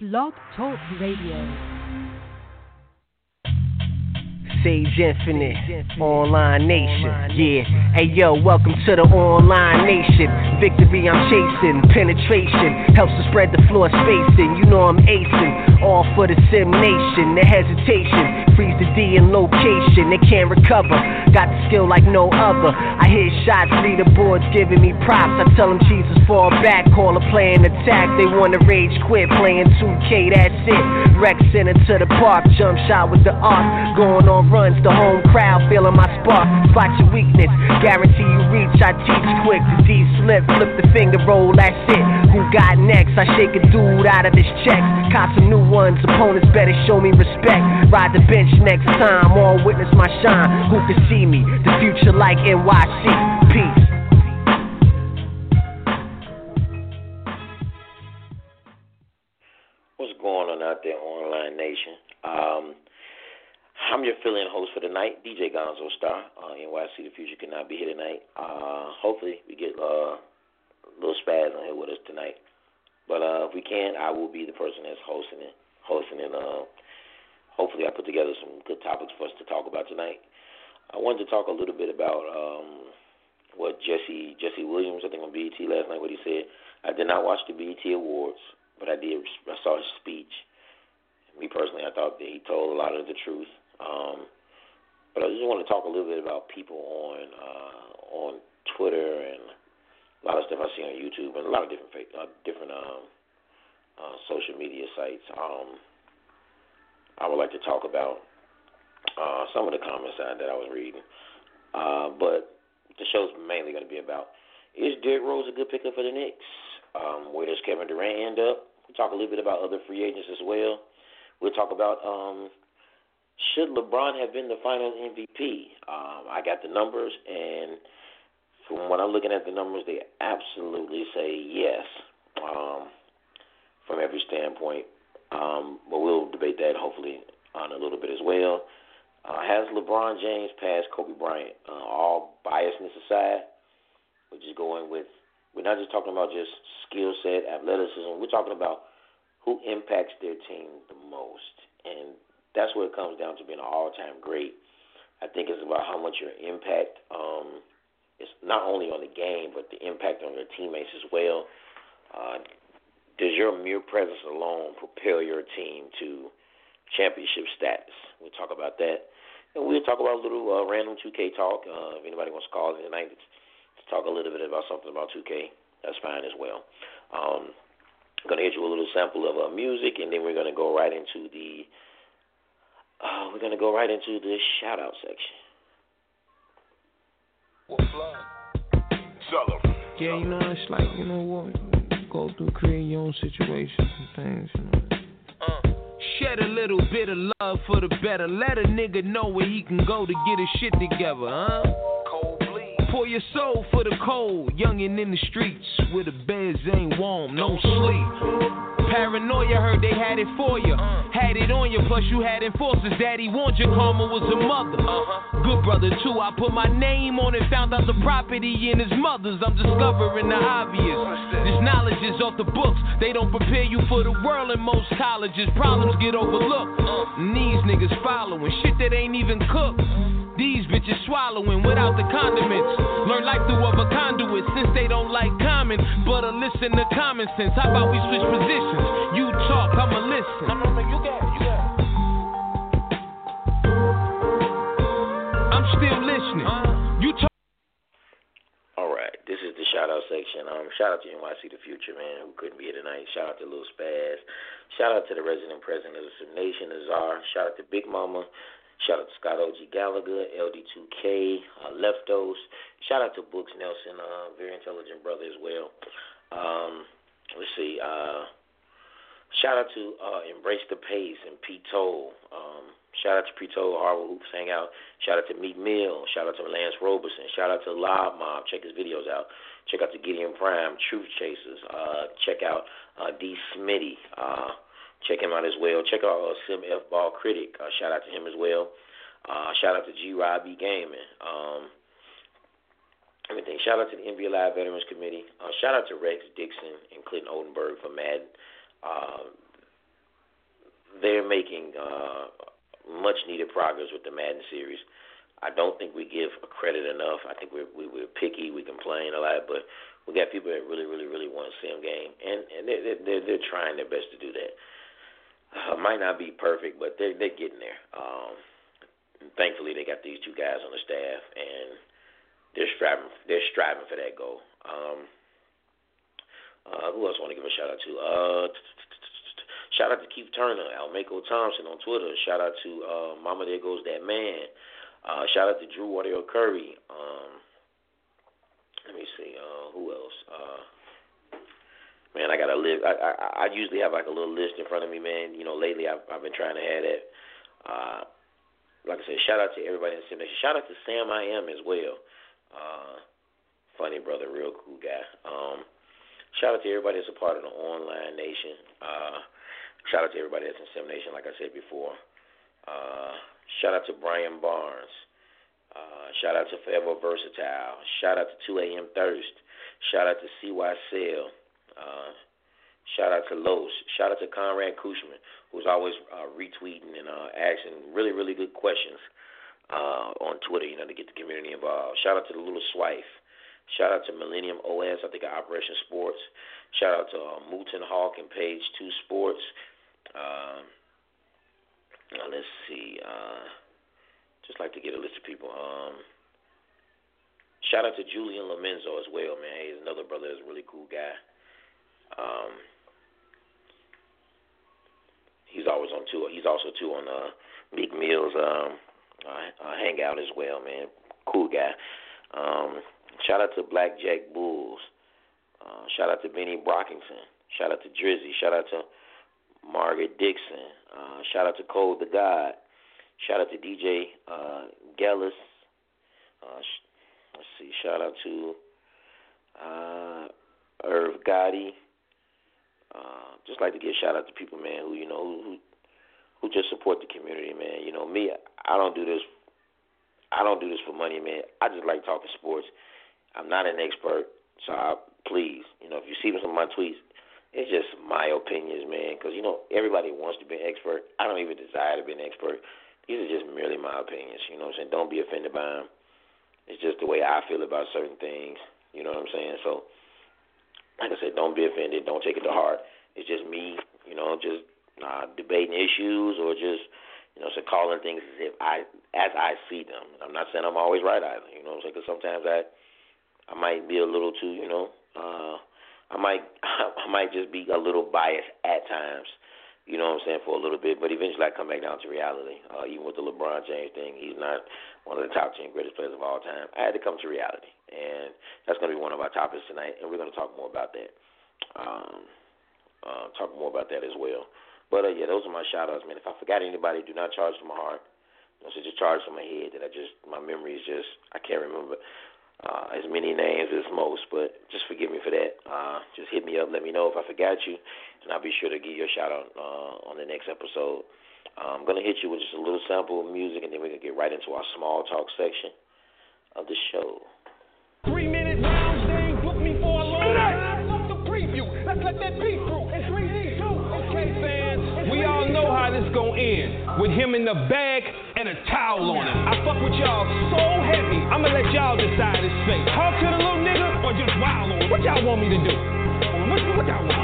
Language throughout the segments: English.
Blog Talk Radio. Sage Infinite, Online Nation. Yeah, hey yo, welcome to the Online Nation. Victory I'm chasing, penetration helps to spread the floor spacing. You know I'm acing, all for the Sim Nation. The hesitation freeze the D in location, they can't recover. Got the skill like no other. I hit shots, leaderboards giving me props. I tell them Jesus fall back, call a play and attack. They wanna rage quit, playing 2K, that's it. Rex Center to the park, jump shot with the arc, going on runs, the home crowd feeling my spark. Spot your weakness, guarantee you reach. I teach quick. The D slip, flip the finger roll, that's it. Who got next? I shake a dude out of his checks. Caught some new ones, opponents better show me respect. Ride the bench next time, all witness my shine. Who can see me? The future like NYC. Peace. What's going on out there, Online Nation? Um, I'm your fill-in host for the night, DJ Gonzo Star. Uh, NYC The Future could not be here tonight. Uh, hopefully we get uh, a little spaz on here with us tonight. But uh, if we can, I will be the person that's hosting it. Hosting it. Uh, hopefully, I put together some good topics for us to talk about tonight. I wanted to talk a little bit about um, what Jesse Jesse Williams, I think on BET last night, what he said. I did not watch the BET Awards, but I did. I saw his speech. Me personally, I thought that he told a lot of the truth. Um, but I just want to talk a little bit about people on uh, on Twitter and a lot of stuff I see on YouTube and a lot of different uh, different um, uh, social media sites. Um, I would like to talk about uh, some of the comments that, that I was reading, uh, but the show's mainly going to be about is Derrick Rose a good pickup for the Knicks? Um, where does Kevin Durant end up? We'll talk a little bit about other free agents as well. We'll talk about um, should LeBron have been the Finals MVP? Um, I got the numbers, and from what I'm looking at the numbers, they absolutely say yes um, from every standpoint. Um, but we'll debate that hopefully on a little bit as well. Uh, has LeBron James passed Kobe Bryant? Uh, all biasness aside, we're just going with. We're not just talking about just skill set, athleticism. We're talking about who impacts their team the most, and that's what it comes down to being an all-time great. I think it's about how much your impact um, is not only on the game, but the impact on your teammates as well. Uh, does your mere presence alone propel your team to championship status? We'll talk about that. And we'll talk about a little uh, random 2K talk. Uh, if anybody wants to call in tonight to talk a little bit about something about 2K, that's fine as well. Um, I'm going to hit you a little sample of uh, music, and then we're going to go right into the uh, we're gonna go right into the shout out section. Yeah, you know, it's like, you know what? Go through, create your own situations and things, you know. Uh. Shed a little bit of love for the better. Let a nigga know where he can go to get his shit together, huh? Pour your soul for the cold. Youngin' in the streets where the beds ain't warm, no sleep. Paranoia heard they had it for you. Had it on you, plus you had enforcers. Daddy warned your karma was a mother. Good brother, too. I put my name on it, found out the property in his mother's. I'm discovering the obvious. This knowledge is off the books. They don't prepare you for the world in most colleges. Problems get overlooked. And these niggas following shit that ain't even cooked. These bitches swallowing without the condiments. Learn life through other conduits since they don't like common. But a listen to common sense. How about we switch positions? You talk, I'ma listen. No, no, no, you got it, you got it. I'm still listening. You talk. All right, this is the shout out section. Um, shout out to NYC The Future, man, who couldn't be here tonight. Shout out to Lil Spaz. Shout out to the resident president of the Nation, Azar. Shout out to Big Mama. Shout out to Scott OG Gallagher, LD2K, uh, Leftos. Shout out to Books Nelson, uh, very intelligent brother as well. Um, let's see. Uh, shout out to uh, Embrace the Pace and Pete Toll. Um, shout out to Pete Toll, Harvard Hoops Hangout. Shout out to Meek Mill. Shout out to Lance Roberson. Shout out to Live Mob. Check his videos out. Check out the Gideon Prime, Truth Chasers. Uh, check out uh, D. Smitty. Uh, Check him out as well. Check out uh, Sim F Ball Critic. Uh, shout out to him as well. Uh, shout out to G Rod B Gaming. Um, everything. Shout out to the NBA Live Veterans Committee. Uh, shout out to Rex Dickson and Clinton Oldenburg for Madden. Uh, they're making uh, much needed progress with the Madden series. I don't think we give credit enough. I think we're we, we're picky. We complain a lot, but we got people that really, really, really want to see them game, and and they're they're, they're trying their best to do that. Uh, might not be perfect, but they're they're getting there. Um, thankfully, they got these two guys on the staff, and they're striving they're striving for that goal. Um, uh, who else want to give a shout out to? Uh, shout out to Keith Turner, Almaco Thompson on Twitter. Shout out to uh, Mama There Goes That Man. Uh, shout out to Drew Wario Curry. Um, let me see. Uh, who else? Uh, man, I got a list. I, I I usually have like a little list in front of me, man. You know, lately I've I've been trying to have that. Uh, like I said, shout out to everybody in Sim Shout out to Sam I am as well. Uh, funny brother, real cool guy. Um, shout out to everybody that's a part of the online nation. Uh, shout out to everybody that's in Sim Nation, like I said before. Uh, Shout out to Brian Barnes. Uh, shout out to Forever Versatile. Shout out to 2 a.m. Thirst. Shout out to CY Sale. Uh, shout out to Los. Shout out to Conrad Kushman, who's always uh, retweeting and uh, asking really, really good questions uh, on Twitter, you know, to get the community involved. Shout out to the Little Swife. Shout out to Millennium OS, I think Operation Sports. Shout out to uh, Mooton Hawk and Page 2 Sports. Uh, now let's see. Uh, just like to get a list of people. Um, shout out to Julian Lomenzo as well, man. He's another brother. He's a really cool guy. Um, he's always on tour. He's also too on uh, Meek Mill's um, uh, hangout as well, man. Cool guy. Um, shout out to Blackjack Bulls. Uh, shout out to Benny Brockington. Shout out to Drizzy. Shout out to Margaret Dixon. Uh, shout out to Code the God. Shout out to DJ uh, Gellis. Uh, sh- let's see. Shout out to uh, Irv Gotti. Just like to give shout out to people, man, who you know who who just support the community, man. You know me, I don't do this. I don't do this for money, man. I just like talking sports. I'm not an expert, so I, please, you know, if you see some of my tweets, it's just my opinions, man. Because you know everybody wants to be an expert. I don't even desire to be an expert. These are just merely my opinions. You know what I'm saying? Don't be offended by them. It's just the way I feel about certain things. You know what I'm saying? So, like I said, don't be offended. Don't take it to heart. It's just me. You know, just uh, debating issues or just you know, so calling things as if I as I see them. I'm not saying I'm always right either. You know I'm saying? Because sometimes I I might be a little too, you know, uh, I might I might just be a little biased at times, you know what I'm saying, for a little bit. But eventually I come back down to reality. Uh, even with the LeBron James thing, he's not one of the top ten greatest players of all time. I had to come to reality, and that's going to be one of our topics tonight, and we're going to talk more about that. Um, uh, talk more about that as well. But uh, yeah, those are my shout outs, man. If I forgot anybody, do not charge from my heart. Know, so just charge from my head that I just my memory is just I can't remember uh, as many names as most, but just forgive me for that. Uh, just hit me up, let me know if I forgot you, and I'll be sure to give you a shout out uh, on the next episode. I'm gonna hit you with just a little sample of music, and then we're gonna get right into our small talk section of the show. Three minute With him in the bag and a towel on him. I fuck with y'all so heavy, I'ma let y'all decide his fate. Talk to the little nigga or just wild on him. What y'all want me to do? What, what y'all want?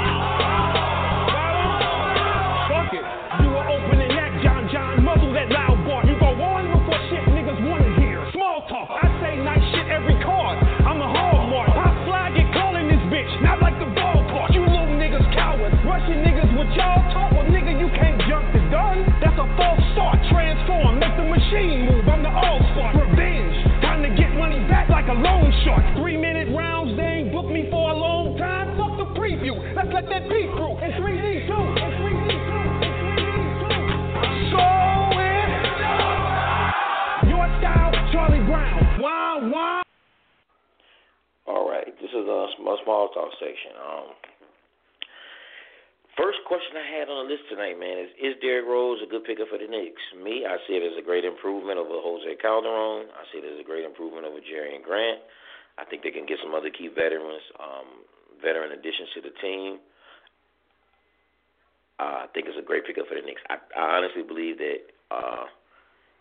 Veterans, um, veteran additions to the team. Uh, I think it's a great pickup for the Knicks. I, I honestly believe that uh,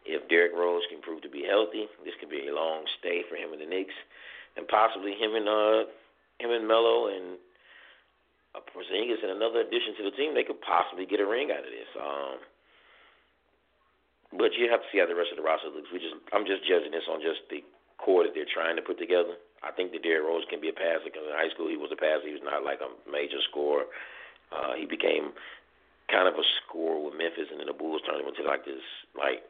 if Derrick Rose can prove to be healthy, this could be a long stay for him in the Knicks, and possibly him and uh, him and Melo and uh, Porzingis and another addition to the team, they could possibly get a ring out of this. Um, but you have to see how the rest of the roster looks. We just, I'm just judging this on just the core that they're trying to put together. I think that Derrick Rose can be a passer because in high school he was a passer. He was not like a major scorer. Uh, he became kind of a scorer with Memphis, and then the Bulls turned him into like this, like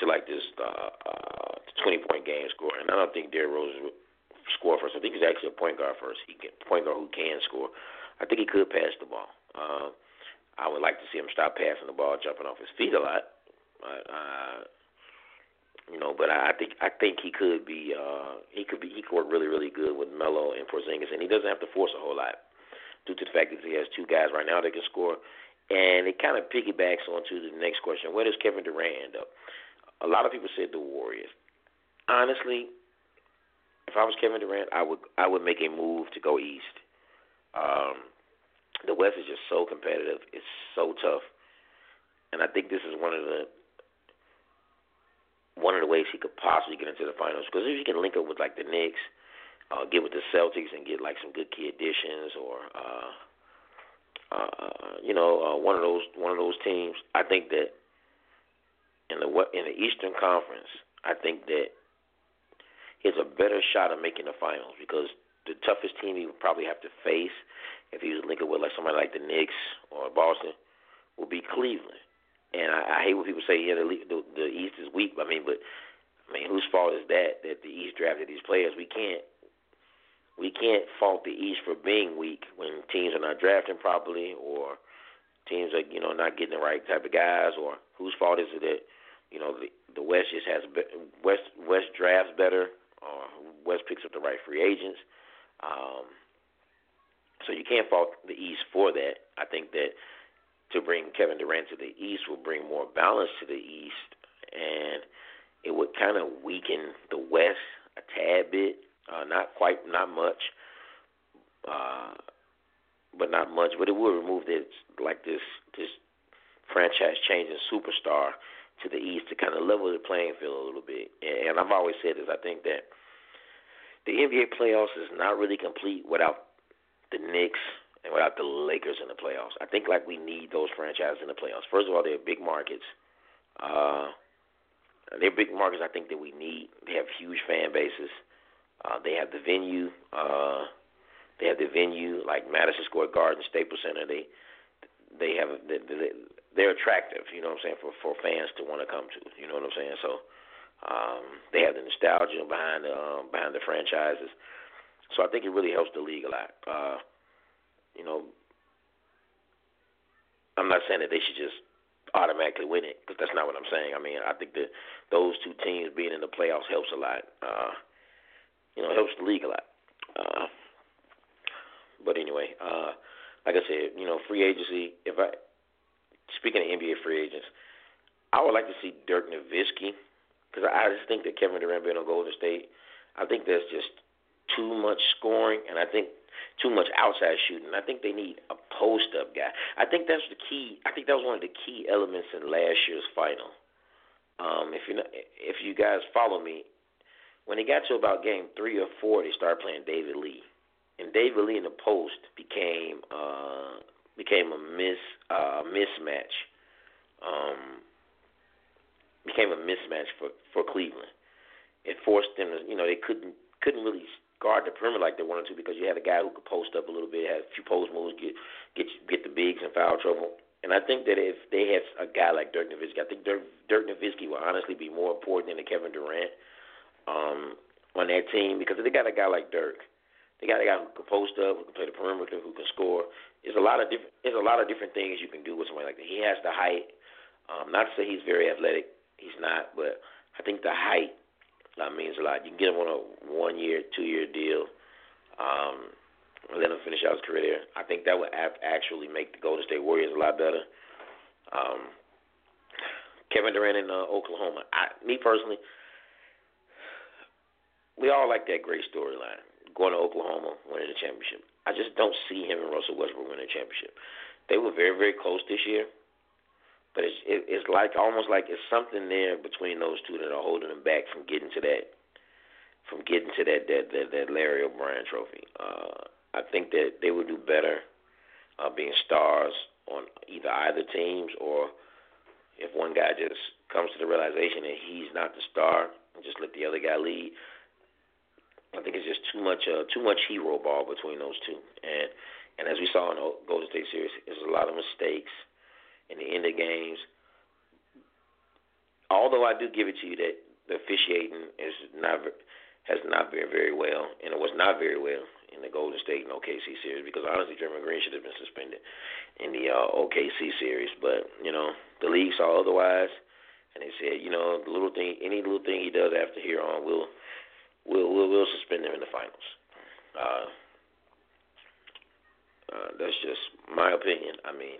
to like this uh, uh, 20 point game score. And I don't think Derrick Rose would score first. I think he's actually a point guard first. He can point guard who can score. I think he could pass the ball. Uh, I would like to see him stop passing the ball, jumping off his feet a lot. But, uh, you know, but I think I think he could be uh, he could be he could work really really good with Melo and Porzingis, and he doesn't have to force a whole lot due to the fact that he has two guys right now that can score. And it kind of piggybacks onto the next question: Where does Kevin Durant end up? A lot of people said the Warriors. Honestly, if I was Kevin Durant, I would I would make a move to go east. Um, the West is just so competitive; it's so tough, and I think this is one of the one of the ways he could possibly get into the finals. Because if you can link up with like the Knicks, uh, get with the Celtics and get like some good key additions, or uh, uh, you know, uh, one of those one of those teams. I think that in the in the Eastern Conference, I think that it's a better shot of making the finals because the toughest team he would probably have to face if he was linking with like somebody like the Knicks or Boston will be Cleveland. And I, I hate when people say yeah the, the the East is weak. I mean, but I mean whose fault is that that the East drafted these players? We can't we can't fault the East for being weak when teams are not drafting properly or teams are you know not getting the right type of guys or whose fault is it that you know the the West just has West West drafts better or West picks up the right free agents. Um, so you can't fault the East for that. I think that to bring Kevin Durant to the East will bring more balance to the East, and it would kind of weaken the West a tad bit. Uh, not quite, not much, uh, but not much. But it would remove this like this this franchise changing superstar to the East to kind of level the playing field a little bit. And I've always said this. I think that the NBA playoffs is not really complete without the Knicks and without the Lakers in the playoffs. I think like we need those franchises in the playoffs. First of all, they're big markets. Uh, they're big markets. I think that we need. They have huge fan bases. Uh, they have the venue. Uh, they have the venue like Madison Square Garden, Staples Center. They they have they, they're attractive. You know what I'm saying for for fans to want to come to. You know what I'm saying. So um, they have the nostalgia behind the um, behind the franchises. So I think it really helps the league a lot. Uh, you know, I'm not saying that they should just automatically win it because that's not what I'm saying. I mean, I think that those two teams being in the playoffs helps a lot. Uh, you know, helps the league a lot. Uh, but anyway, uh, like I said, you know, free agency. If I speaking of NBA free agents, I would like to see Dirk Nowitzki because I just think that Kevin Durant being on Golden State, I think there's just too much scoring, and I think too much outside shooting. I think they need a post up guy. I think that's the key. I think that was one of the key elements in last year's final. Um, if you if you guys follow me, when it got to about game three or four, they started playing David Lee, and David Lee in the post became uh, became a miss uh, mismatch. Um, became a mismatch for for Cleveland. It forced them to, you know, they couldn't couldn't really guard the perimeter like they wanted to because you had a guy who could post up a little bit, had a few post moves, get get get the bigs in foul trouble. And I think that if they had a guy like Dirk Nowitzki, I think Dirk, Dirk Nowitzki will honestly be more important than the Kevin Durant um, on that team because if they got a guy like Dirk, they got a guy who can post up, who can play the perimeter, who can score. There's a lot of different. There's a lot of different things you can do with somebody like that. He has the height. Um, not to say he's very athletic. He's not, but I think the height uh, means a lot. You can get him on a one year, two year deal. Um, let him finish out his career there. I think that would actually make the Golden State Warriors a lot better. Um, Kevin Durant in uh, Oklahoma. I, me personally, we all like that great storyline. Going to Oklahoma, winning the championship. I just don't see him and Russell Westbrook winning a championship. they were very very close this year. But it's it, it's like almost like it's something there between those two that are holding them back from getting to that from getting to that that that, that Larry O'Brien trophy. Uh, I think that they would do better uh, being stars on either either teams or if one guy just comes to the realization that he's not the star and just let the other guy lead. I think it's just too much uh, too much hero ball between those two, and and as we saw in the Golden State series, there's a lot of mistakes in the end of games. Although I do give it to you that the officiating is not has not been very well, and it was not very well in the Golden State and OKC series because honestly, Draymond Green should have been suspended in the uh, OKC series. But you know, the league saw otherwise, and they said, you know, the little thing, any little thing he does after here on, we'll we'll we'll, we'll suspend him in the finals. Uh, uh, that's just my opinion. I mean,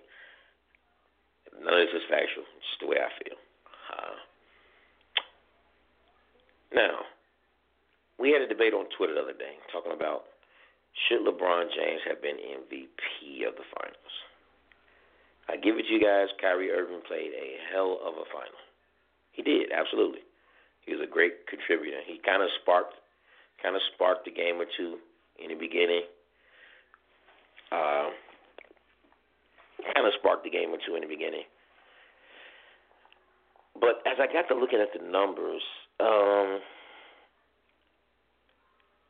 None of this is factual. It's just the way I feel. Uh, now, we had a debate on Twitter the other day talking about should LeBron James have been MVP of the finals. I give it to you guys. Kyrie Irving played a hell of a final. He did absolutely. He was a great contributor. He kind of sparked, kind of sparked a game or two in the beginning. Uh, kind of sparked the game or two in the beginning. But as I got to looking at the numbers, um,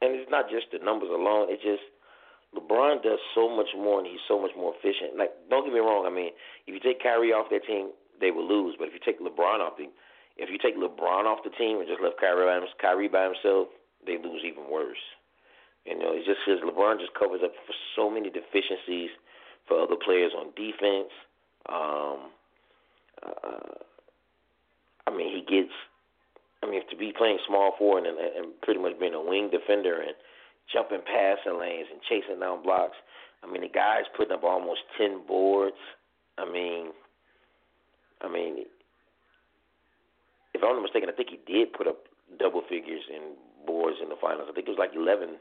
and it's not just the numbers alone. It's just LeBron does so much more, and he's so much more efficient. Like, don't get me wrong. I mean, if you take Kyrie off that team, they will lose. But if you take LeBron off the, if you take LeBron off the team and just left Kyrie by, Kyrie by himself, they lose even worse. You know, it's just because LeBron just covers up for so many deficiencies for other players on defense. Um, uh, I mean, he gets. I mean, to be playing small forward and, and pretty much being a wing defender and jumping passing lanes and chasing down blocks. I mean, the guy's putting up almost ten boards. I mean, I mean, if I'm not mistaken, I think he did put up double figures in boards in the finals. I think it was like 11,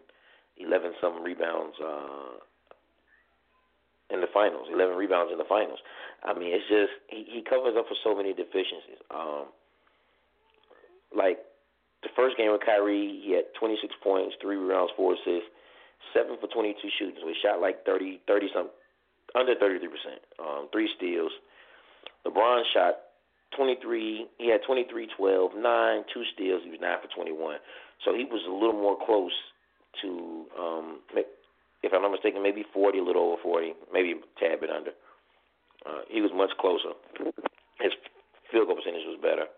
11 some rebounds uh, in the finals, 11 rebounds in the finals. I mean, it's just he, he covers up for so many deficiencies. Um, like the first game with Kyrie, he had 26 points, three rebounds, four assists, seven for 22 shooting. So he shot like 30, 30 some, under 33 percent. Um, three steals. LeBron shot 23. He had 23, 12, nine, two steals. He was nine for 21. So he was a little more close to um, if I'm not mistaken, maybe 40, a little over 40, maybe a tad bit under. Uh, he was much closer. His field goal percentage was better.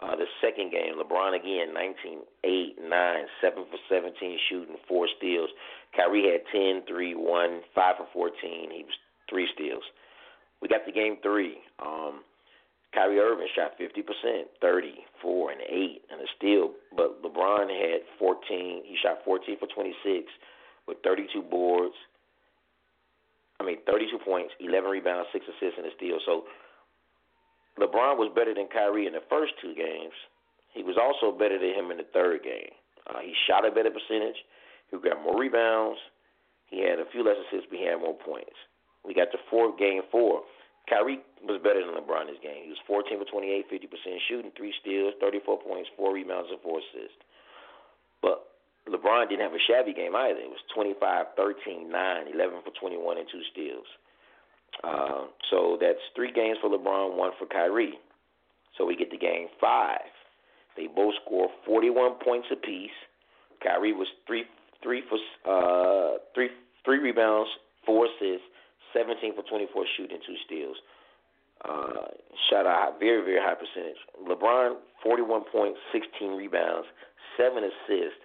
Uh, the second game, LeBron again, 19, 8, 9, 7 for 17 shooting, 4 steals. Kyrie had 10, 3, 1, 5 for 14. He was 3 steals. We got the game 3. Um, Kyrie Irving shot 50%, 30, 4, and 8, and a steal. But LeBron had 14. He shot 14 for 26 with 32 boards. I mean, 32 points, 11 rebounds, 6 assists, and a steal. So LeBron was better than Kyrie in the first two games. He was also better than him in the third game. Uh, he shot a better percentage. He got more rebounds. He had a few less assists, but he had more points. We got the fourth game four. Kyrie was better than LeBron in this game. He was 14 for 28, 50% shooting, three steals, 34 points, four rebounds, and four assists. But LeBron didn't have a shabby game either. It was 25, 13, 9, 11 for 21, and two steals. Uh, so that's three games for LeBron, one for Kyrie. So we get to game five. They both score 41 points apiece. Kyrie was three, three for uh, three, three rebounds, four assists, 17 for 24 shooting, two steals. Uh, shot a very, very high percentage. LeBron, 41 points, 16 rebounds, seven assists,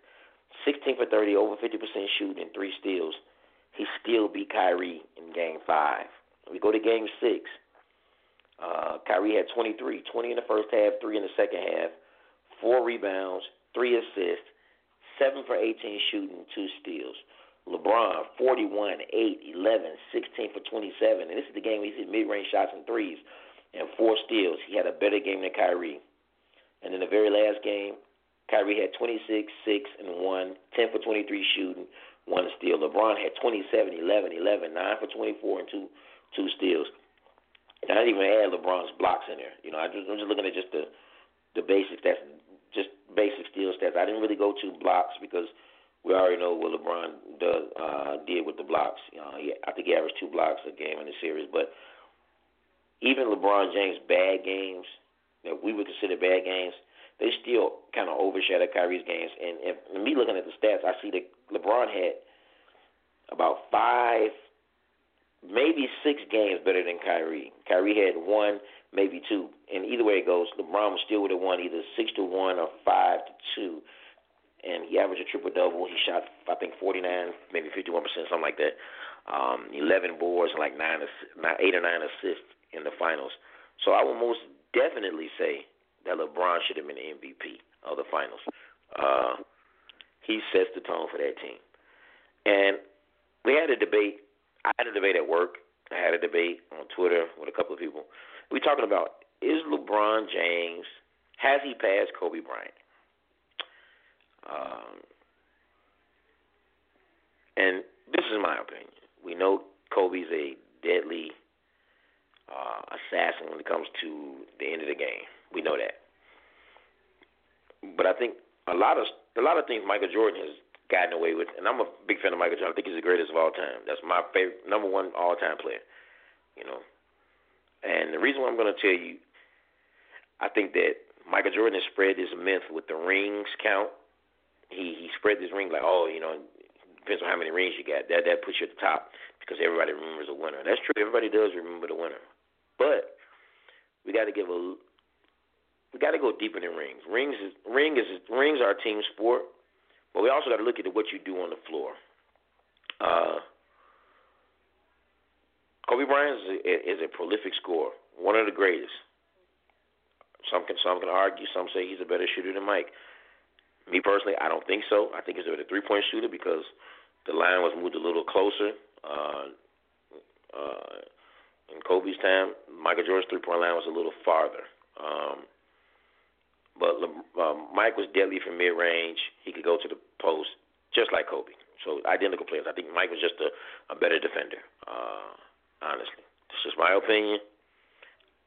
16 for 30, over 50% shooting, three steals. He still beat Kyrie in game five. We go to game six. Uh, Kyrie had 23, 20 in the first half, three in the second half, four rebounds, three assists, seven for 18 shooting, two steals. LeBron, 41, 8, 11, 16 for 27. And this is the game where he hit mid range shots and threes and four steals. He had a better game than Kyrie. And in the very last game, Kyrie had 26, 6, and 1, 10 for 23 shooting, 1 steal. LeBron had 27, 11, 11, 9 for 24, and 2, two steals. And I didn't even add LeBron's blocks in there. You know, I just, I'm just looking at just the the basic stats, just basic steal stats. I didn't really go to blocks because we already know what LeBron does uh, did with the blocks. Uh, he, I think he averaged two blocks a game in the series. But even LeBron James' bad games that we would consider bad games, they still kind of overshadow Kyrie's games. And, and me looking at the stats, I see that LeBron had about five maybe six games better than Kyrie. Kyrie had one, maybe two, and either way it goes, LeBron still would have won either six to one or five to two. And he averaged a triple double. He shot, I think, 49, maybe 51 percent, something like that. Um, 11 boards and like nine, eight or nine assists in the finals. So I will most definitely say that LeBron should have been the MVP of the finals. Uh, he sets the tone for that team. And we had a debate I had a debate at work. I had a debate on Twitter with a couple of people. We talking about is LeBron James has he passed Kobe Bryant? Um, and this is my opinion. We know Kobe's a deadly uh, assassin when it comes to the end of the game. We know that. But I think a lot of a lot of things Michael Jordan has gotten away with. And I'm a big fan of Michael Jordan. I think he's the greatest of all time. That's my favorite, number one all time player. You know, and the reason why I'm going to tell you, I think that Michael Jordan has spread this myth with the rings count. He he spread this ring like, oh, you know, depends on how many rings you got. That that puts you at the top because everybody remembers a winner. That's true. Everybody does remember the winner, but we got to give a we got to go deeper than rings. Rings is ring is rings are a team sport. But we also got to look at what you do on the floor. Uh, Kobe Bryant is a, is a prolific scorer, one of the greatest. Some can some can argue. Some say he's a better shooter than Mike. Me personally, I don't think so. I think he's a better three point shooter because the line was moved a little closer. Uh, uh, in Kobe's time, Michael Jordan's three point line was a little farther. Um, but um, Mike was deadly from mid range. He could go to the post just like Kobe. So identical players. I think Mike was just a, a better defender. Uh, honestly, this is my opinion.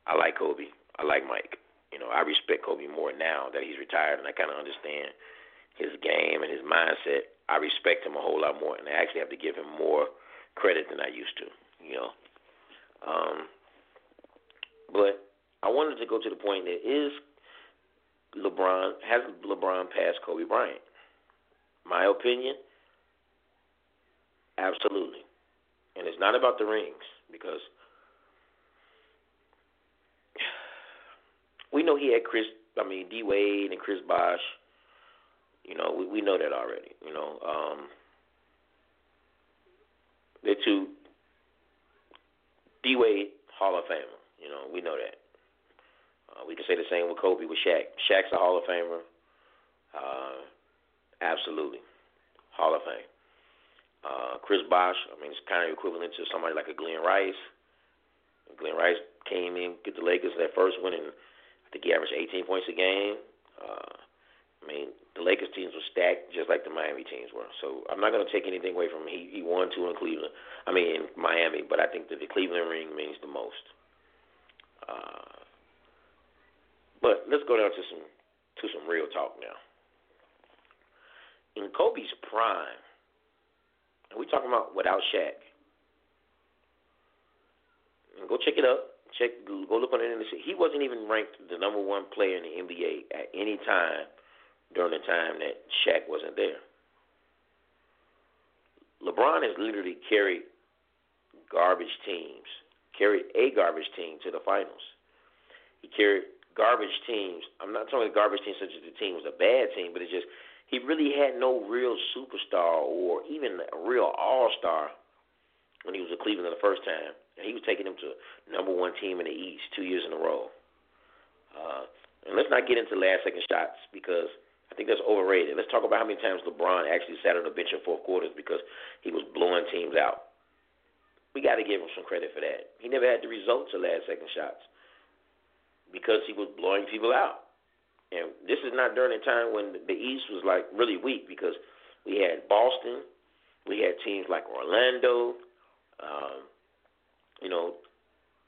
I like Kobe. I like Mike. You know, I respect Kobe more now that he's retired, and I kind of understand his game and his mindset. I respect him a whole lot more, and I actually have to give him more credit than I used to. You know, um, but I wanted to go to the point that is LeBron has LeBron passed Kobe Bryant? My opinion, absolutely. And it's not about the rings because we know he had Chris. I mean D Wade and Chris Bosh. You know, we we know that already. You know, um, they're two D Wade Hall of Famer. You know, we know that. Uh, we can say the same with Kobe with Shaq. Shaq's a Hall of Famer. Uh, absolutely. Hall of Fame. Uh, Chris Bosh, I mean, it's kind of equivalent to somebody like a Glen Rice. Glen Rice came in, get the Lakers that first win, and I think he averaged 18 points a game. Uh, I mean, the Lakers teams were stacked just like the Miami teams were. So I'm not going to take anything away from him. He, he won two in Cleveland. I mean, in Miami, but I think that the Cleveland ring means the most. Uh, but let's go down to some to some real talk now. In Kobe's prime, and we talking about without Shaq. And go check it up. Check go look on the internet. He wasn't even ranked the number one player in the NBA at any time during the time that Shaq wasn't there. LeBron has literally carried garbage teams, carried a garbage team to the finals. He carried garbage teams. I'm not talking garbage teams such as the team was a bad team, but it's just he really had no real superstar or even a real all star when he was with Cleveland the first time, and he was taking them to number one team in the East two years in a row. Uh, and let's not get into last second shots because I think that's overrated. Let's talk about how many times LeBron actually sat on the bench in fourth quarters because he was blowing teams out. We got to give him some credit for that. He never had the results of last second shots because he was blowing people out. And this is not during a time when the East was like really weak because we had Boston, we had teams like Orlando, um, You know,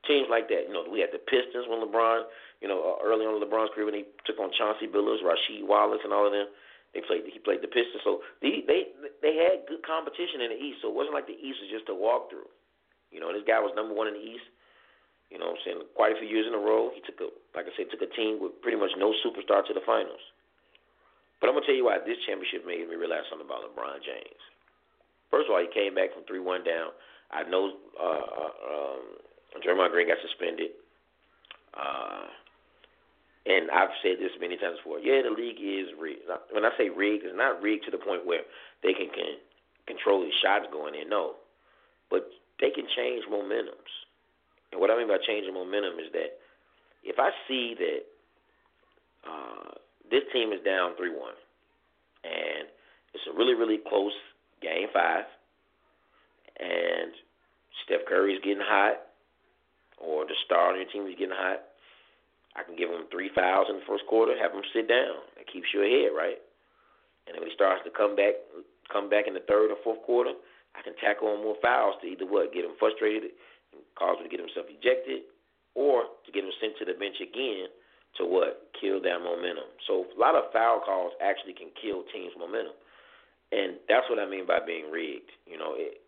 teams like that. You know, we had the Pistons when LeBron, you know, uh, early on in LeBron's career when he took on Chauncey Billups, Rasheed Wallace, and all of them. They played. He played the Pistons, so they they they had good competition in the East. So it wasn't like the East was just a walkthrough. You know, this guy was number one in the East. You know, what I'm saying quite a few years in a row. He took a, like I said, took a team with pretty much no superstar to the finals. But I'm gonna tell you why this championship made me realize something about LeBron James. First of all, he came back from three one down. I know uh, uh um, Draymond Green got suspended. Uh, and I've said this many times before. Yeah, the league is rigged. When I say rigged, it's not rigged to the point where they can, can control the shots going in. No, but they can change momentums. And what I mean by changing momentum is that if I see that uh, this team is down three one, and it's a really really close game five, and Steph Curry is getting hot, or the star on your team is getting hot, I can give him three fouls in the first quarter, have him sit down. That keeps you ahead, right? And then when he starts to come back, come back in the third or fourth quarter, I can tackle on more fouls to either what get him frustrated, cause him to get himself ejected, or to get him sent to the bench again to what kill that momentum. So a lot of foul calls actually can kill teams' momentum, and that's what I mean by being rigged. You know, it,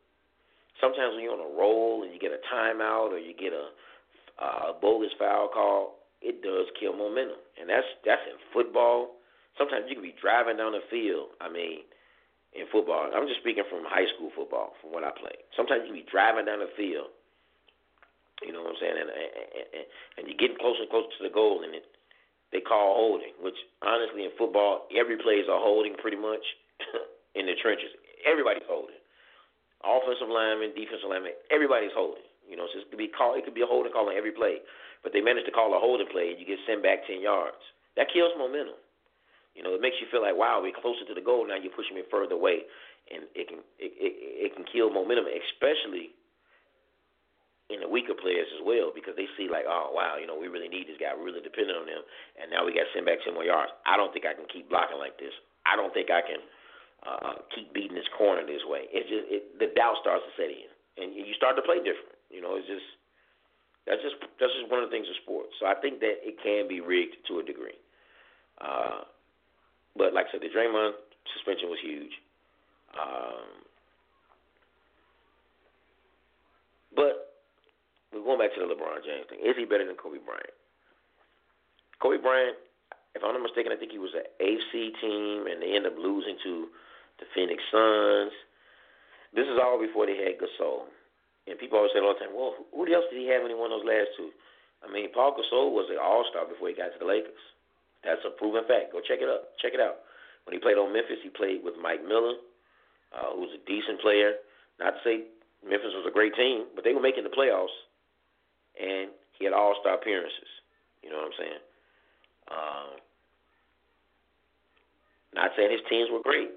sometimes when you're on a roll and you get a timeout or you get a, uh, a bogus foul call, it does kill momentum, and that's that's in football. Sometimes you can be driving down the field. I mean, in football, I'm just speaking from high school football, from what I played. Sometimes you can be driving down the field. You know what I'm saying? And and, and, and you're getting closer and closer to the goal, and it, they call holding. Which honestly, in football, every play is a holding pretty much in the trenches. Everybody's holding. Offensive lineman, defensive lineman, everybody's holding. You know, so it could be call. It could be a holding call on every play, but they managed to call a holding play, and you get sent back ten yards. That kills momentum. You know, it makes you feel like, wow, we're closer to the goal now. You're pushing me further away, and it can it, it, it can kill momentum, especially in the weaker players as well, because they see like, oh wow, you know, we really need this guy. We're really dependent on him, and now we got sent back ten more yards. I don't think I can keep blocking like this. I don't think I can uh, keep beating this corner this way. It's just it, the doubt starts to set in, and you start to play different. You know, it's just that's just that's just one of the things of sports. So I think that it can be rigged to a degree. Uh, but like I said, the Draymond suspension was huge. Um, but we're going back to the LeBron James thing. Is he better than Kobe Bryant? Kobe Bryant, if I'm not mistaken, I think he was an AFC team, and they ended up losing to the Phoenix Suns. This is all before they had Gasol. And people always say all the time, well, who else did he have when he won those last two? I mean, Paul Gasol was an all star before he got to the Lakers. That's a proven fact. Go check it up. Check it out. When he played on Memphis, he played with Mike Miller, uh, who was a decent player. Not to say Memphis was a great team, but they were making the playoffs, and he had all star appearances. You know what I'm saying? Um, not saying his teams were great,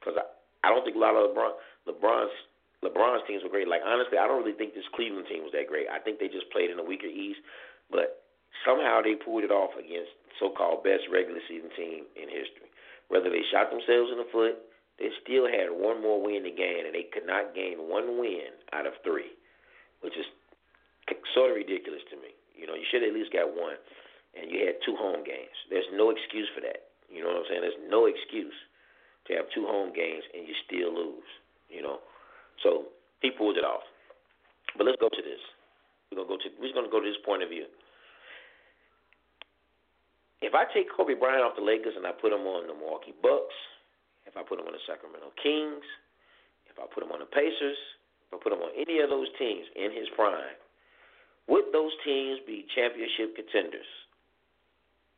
because I, I don't think a lot of LeBron LeBron's LeBron's teams were great. Like honestly, I don't really think this Cleveland team was that great. I think they just played in a weaker East, but somehow they pulled it off against so-called best regular season team in history. Whether they shot themselves in the foot, they still had one more win to gain, and they could not gain one win out of three, which is sort of ridiculous to me. You know, you should at least got one, and you had two home games. There's no excuse for that. You know what I'm saying? There's no excuse to have two home games and you still lose. You know. So he pulled it off. But let's go to this. We're gonna go to we're gonna go to this point of view. If I take Kobe Bryant off the Lakers and I put him on the Milwaukee Bucks, if I put him on the Sacramento Kings, if I put him on the Pacers, if I put him on any of those teams in his prime, would those teams be championship contenders?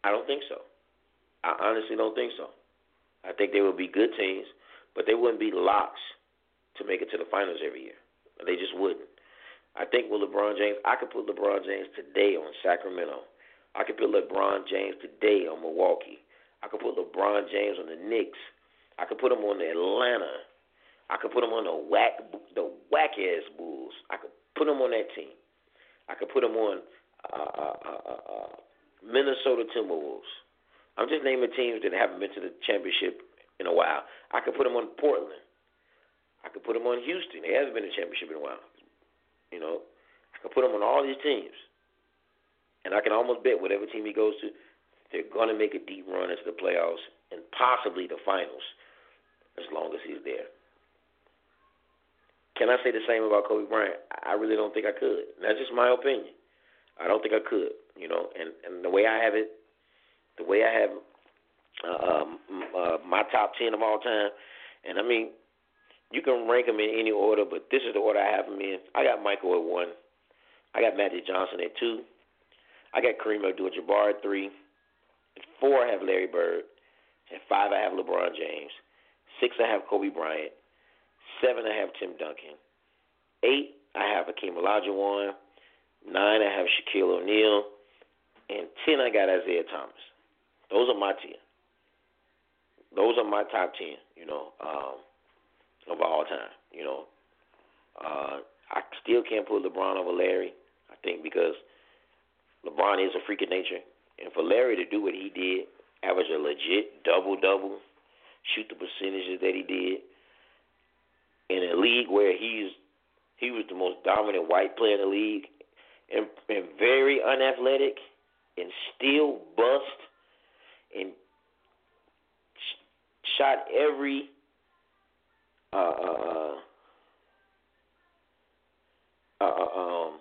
I don't think so. I honestly don't think so. I think they would be good teams, but they wouldn't be locks to make it to the finals every year. They just wouldn't. I think with LeBron James, I could put LeBron James today on Sacramento. I could put LeBron James today on Milwaukee. I could put LeBron James on the Knicks. I could put him on the Atlanta. I could put him on the whack the whack ass Bulls. I could put him on that team. I could put him on uh, uh, uh, uh, uh Minnesota Timberwolves. I'm just naming teams that haven't been to the championship in a while. I could put him on Portland. I could put them on Houston. They haven't been in a championship in a while. You know, I can put him on all these teams, and I can almost bet whatever team he goes to, they're to make a deep run into the playoffs and possibly the finals, as long as he's there. Can I say the same about Kobe Bryant? I really don't think I could. That's just my opinion. I don't think I could. You know, and and the way I have it, the way I have uh, um, uh, my top ten of all time, and I mean, you can rank them in any order, but this is the order I have them in. I got Michael at one. I got Magic Johnson at two. I got Kareem Abdul-Jabbar at three. At four, I have Larry Bird. At five, I have LeBron James. Six, I have Kobe Bryant. Seven, I have Tim Duncan. Eight, I have Hakeem Olajuwon. Nine, I have Shaquille O'Neal. And ten, I got Isiah Thomas. Those are my ten. Those are my top ten. You know, um, of all time. You know, uh, I still can't put LeBron over Larry. I think because LeBron is a freak of nature, and for Larry to do what he did, average a legit double double, shoot the percentages that he did in a league where he's he was the most dominant white player in the league, and, and very unathletic, and still bust, and sh- shot every uh, uh, uh, uh, um,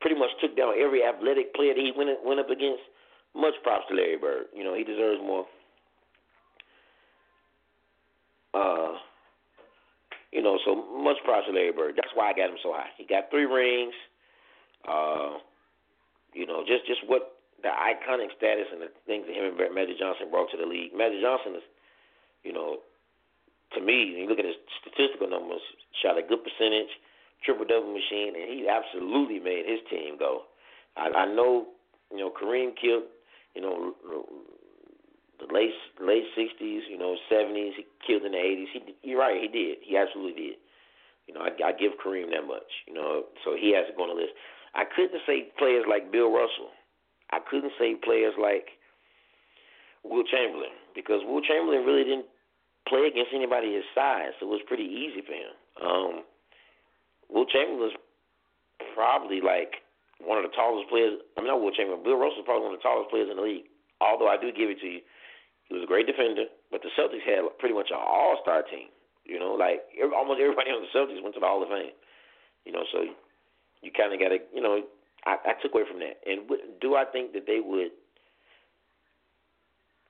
pretty much took down every athletic player that he went went up against. Much props to Larry Bird. You know he deserves more. Uh, you know, so much props to Larry Bird. That's why I got him so high. He got three rings. Uh, you know, just just what the iconic status and the things that him and Magic Johnson brought to the league. Magic Johnson is, you know, to me, you look at his statistical numbers, shot a good percentage, triple double machine, and he absolutely made his team go. I, I know, you know, Kareem killed, you know, the late late sixties, you know, seventies. He killed in the eighties. He, you're right, he did. He absolutely did. You know, I, I give Kareem that much. You know, so he has to go on the list. I couldn't say players like Bill Russell. I couldn't say players like Wilt Chamberlain because Wilt Chamberlain really didn't play against anybody his size, so it was pretty easy for him. Um, Wilt Chamberlain's probably like one of the tallest players. I mean, not Wilt Chamberlain. Bill Russell's probably one of the tallest players in the league. Although I do give it to you, he was a great defender. But the Celtics had pretty much an all-star team. You know, like almost everybody on the Celtics went to the Hall of Fame. You know, so you kind of got to, you know, I, I took away from that. And do I think that they would?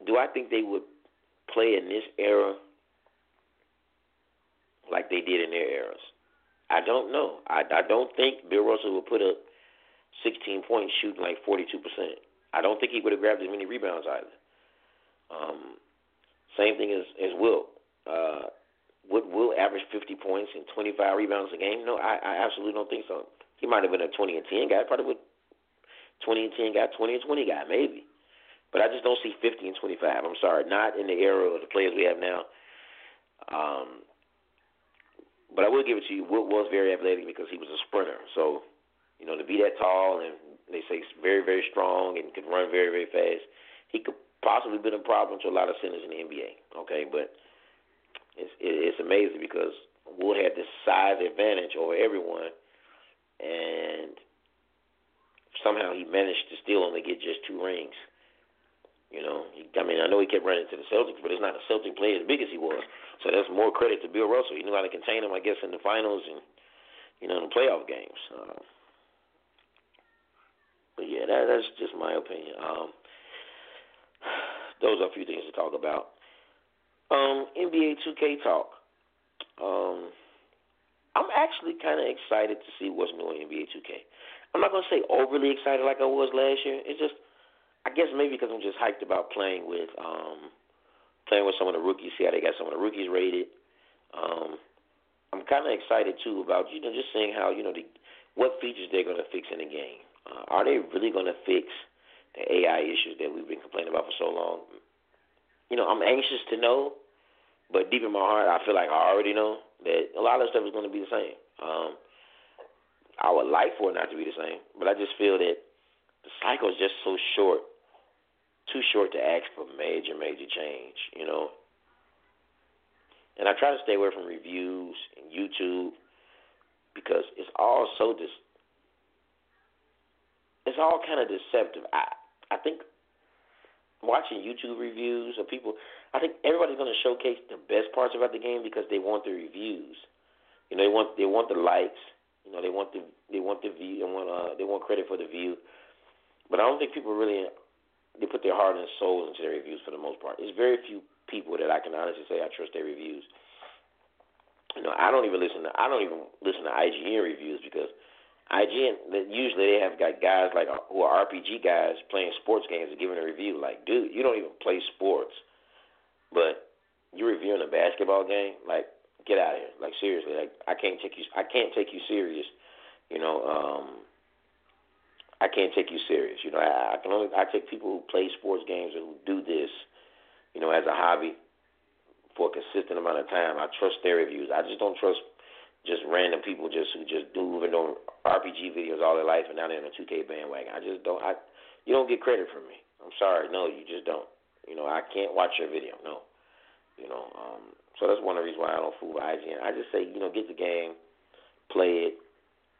Do I think they would play in this era like they did in their eras? I don't know. I, I don't think Bill Russell would put up 16 points shooting like 42%. I don't think he would have grabbed as many rebounds either. Um, same thing as as Will. Uh, would Will average 50 points and 25 rebounds a game? No, I, I absolutely don't think so. He might have been a 20 and 10 guy, probably would 20 and 10 guy, 20 and 20 guy, maybe. But I just don't see 50 and 25. I'm sorry, not in the era of the players we have now. Um, but I will give it to you. Wilt was very athletic because he was a sprinter. So, you know, to be that tall and they say very, very strong and could run very, very fast, he could possibly been a problem to a lot of centers in the NBA. Okay, but it's it's amazing because Wilt had this size advantage over everyone, and somehow he managed to still only get just two rings. You know, he, I mean, I know he kept running to the Celtics, but it's not a Celtic player as big as he was. So that's more credit to Bill Russell. He knew how to contain him, I guess, in the finals and you know in the playoff games. Uh, but yeah, that, that's just my opinion. Um, those are a few things to talk about. Um, NBA 2K talk. Um, I'm actually kind of excited to see what's new in NBA 2K. I'm not gonna say overly excited like I was last year. It's just I guess maybe because I'm just hyped about playing with um, playing with some of the rookies. See how they got some of the rookies rated. Um, I'm kind of excited too about you know just seeing how you know the what features they're to fix in the game. Uh, are they really to fix the AI issues that we've been complaining about for so long? You know, I'm anxious to know, but deep in my heart, I feel like I already know that a lot of stuff is going to be the same. Um, I would like for it not to be the same, but I just feel that the cycle is just so short too short to ask for major, major change, you know. And I try to stay away from reviews and YouTube because it's all so dis. It's all kind of deceptive. I I think watching YouTube reviews of people, I think everybody's going to showcase the best parts about the game because they want the reviews. You know, they want they want the likes. You know, they want the they want the view. They want uh they want credit for the view. But I don't think people really they put their heart and soul into their reviews for the most part. It's very few people that I can honestly say I trust their reviews. You know, I don't even listen to I don't even listen to IGN reviews because IGN usually they have got guys like uh, who are RPG guys playing sports games and giving a review. Like, dude, you don't even play sports, but you're reviewing a basketball game. Like, get out of here. Like seriously, like I can't take you. I can't take you serious. You know, um, I can't take you serious. You know, I, I can only I take people who play sports games and who do this, you know, as a hobby for a consistent amount of time. I trust their reviews. I just don't trust just random people just who just do even know RPG videos all their life and now they're in a 2K bandwagon. I just don't. I you don't get credit from me. I'm sorry. No, you just don't. You know, I can't watch your video. No. You know, um, so that's one of the reasons why I don't fool with IGN. I just say, you know, get the game, play it,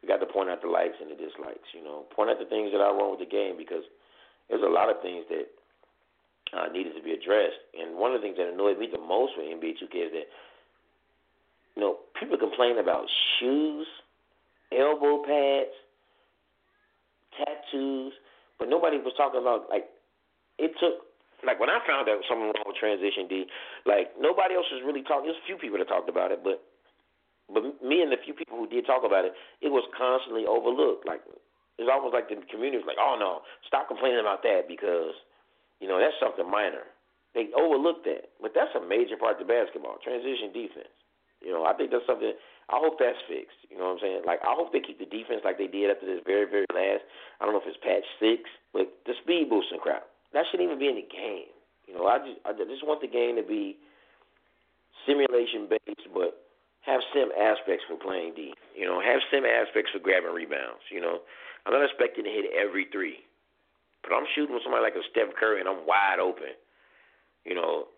you got to point out the likes and the dislikes. You know, point out the things that are wrong with the game because there's a lot of things that uh, needed to be addressed. And one of the things that annoyed me the most with NBA 2K is that you know people complain about shoes, elbow pads, tattoos, but nobody was talking about like it took like when I found out something wrong with transition D, like nobody else was really talking. There's a few people that talked about it, but but me and the few people who did talk about it, it was constantly overlooked. Like it's almost like the community was like, "Oh no, stop complaining about that because, you know, that's something minor." They overlooked that, but that's a major part of the basketball transition defense. You know, I think that's something. I hope that's fixed. You know what I'm saying? Like I hope they keep the defense like they did after this very very last. I don't know if it's patch six, but the speed boosting crap that shouldn't even be in the game. You know, I just I just want the game to be simulation based, but have sim aspects for playing D. You know, have sim aspects for grabbing rebounds. You know, I'm not expecting to hit every three, but I'm shooting with somebody like a Steph Curry and I'm wide open. You know,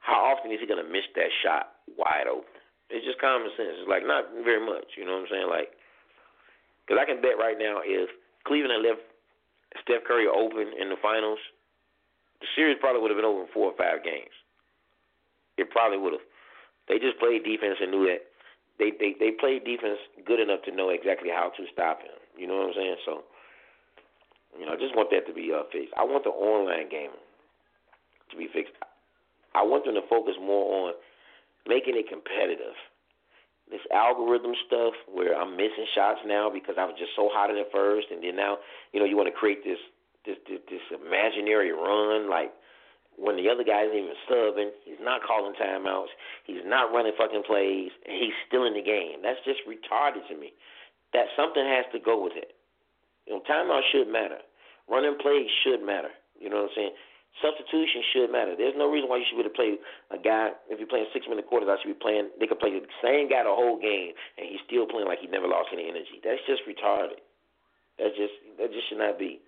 how often is he gonna miss that shot wide open? It's just common sense. It's like not very much. You know what I'm saying? Like, because I can bet right now if Cleveland left Steph Curry open in the finals, the series probably would have been over in four or five games. It probably would have. They just played defense and knew that they they they played defense good enough to know exactly how to stop him. You know what I'm saying? So, you know, I just want that to be uh, fixed. I want the online game to be fixed. I want them to focus more on making it competitive. This algorithm stuff where I'm missing shots now because I was just so hot at it first, and then now, you know, you want to create this this this, this imaginary run like when the other guy isn't even subbing, he's not calling timeouts, he's not running fucking plays, and he's still in the game. That's just retarded to me. That something has to go with it. You know, timeout should matter. Running plays should matter. You know what I'm saying? Substitution should matter. There's no reason why you should be able to play a guy if you're playing six minute quarters. I should be playing. They could play the same guy the whole game, and he's still playing like he never lost any energy. That's just retarded. That just that just should not be.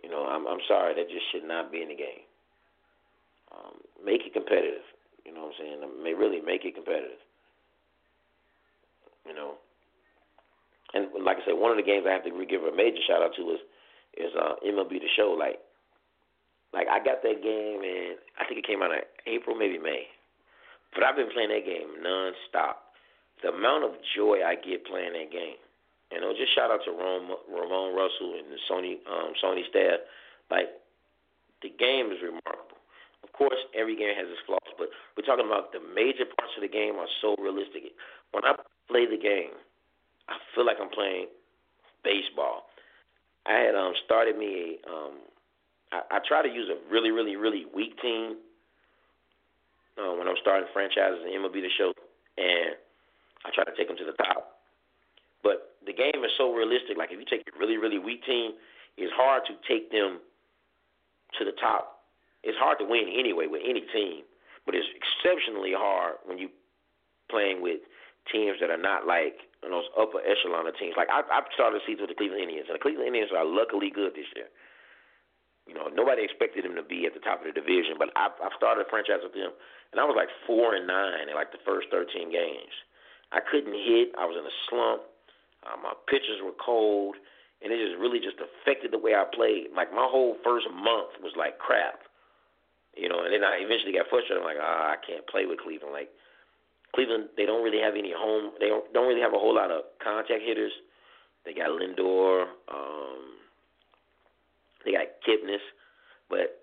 You know, I'm I'm sorry. That just should not be in the game. Um, make it competitive. You know what I'm saying? May really make it competitive. You know. And like I said, one of the games I have to give a major shout out to is is uh, MLB The Show. Like, like I got that game, and I think it came out in April, maybe May. But I've been playing that game nonstop. The amount of joy I get playing that game, you know, just shout out to Ron, Ramone Russell and the Sony um, Sony staff. Like, the game is remarkable. Of course, every game has its flaws, but we're talking about the major parts of the game are so realistic. When I play the game, I feel like I'm playing baseball. I had um started me a um I, I try to use a really really really weak team uh, when I'm starting franchises and MLB the show, and I try to take them to the top. But the game is so realistic. Like if you take a really really weak team, it's hard to take them to the top it's hard to win anyway with any team, but it's exceptionally hard when you playing with teams that are not like those upper echelon of teams. Like I, I've started the season with the Cleveland Indians, and the Cleveland Indians are luckily good this year. You know, nobody expected them to be at the top of the division, but I've, I've started a franchise with them, and I was like four and nine in like the first thirteen games. I couldn't hit. I was in a slump. Uh, my pitches were cold, and it just really just affected the way I played. Like my whole first month was like crap, you know. And then I eventually got frustrated. I'm like, ah, I can't play with Cleveland. Like Cleveland, they don't really have any home. They don't don't really have a whole lot of contact hitters. They got Lindor. Um, they got Kipnis, but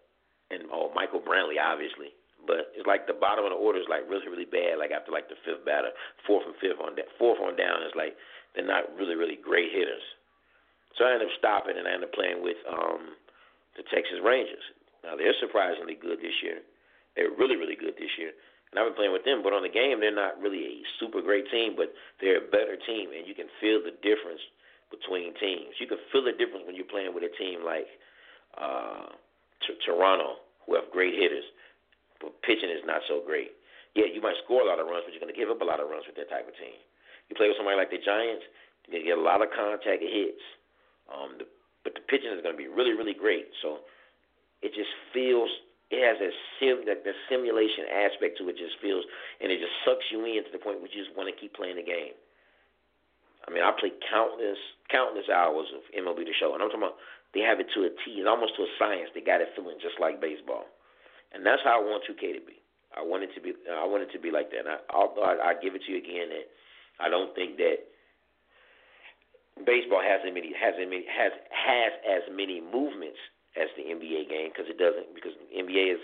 and oh Michael Brantley obviously. But it's like the bottom of the order is like really really bad. Like after like the fifth batter, fourth and fifth on da- fourth on down is like they're not really really great hitters. So I ended up stopping and I ended up playing with um, the Texas Rangers. Now they're surprisingly good this year. They're really really good this year. And I've been playing with them, but on the game they're not really a super great team, but they're a better team, and you can feel the difference between teams. You can feel the difference when you're playing with a team like uh, t- Toronto, who have great hitters, but pitching is not so great. Yeah, you might score a lot of runs, but you're going to give up a lot of runs with that type of team. You play with somebody like the Giants, you get a lot of contact hits, um, the, but the pitching is going to be really, really great. So it just feels it has a sim that the simulation aspect to it just feels and it just sucks you in to the point where you just want to keep playing the game. I mean, I play countless countless hours of MLB the show, and I'm talking about they have it to a T, it's almost to a science. They got it feeling just like baseball, and that's how I want 2K to be. I want it to be. I want it to be like that. And I, although I, I give it to you again that I don't think that baseball has as many has as many has has as many movements as the NBA game because it doesn't because NBA is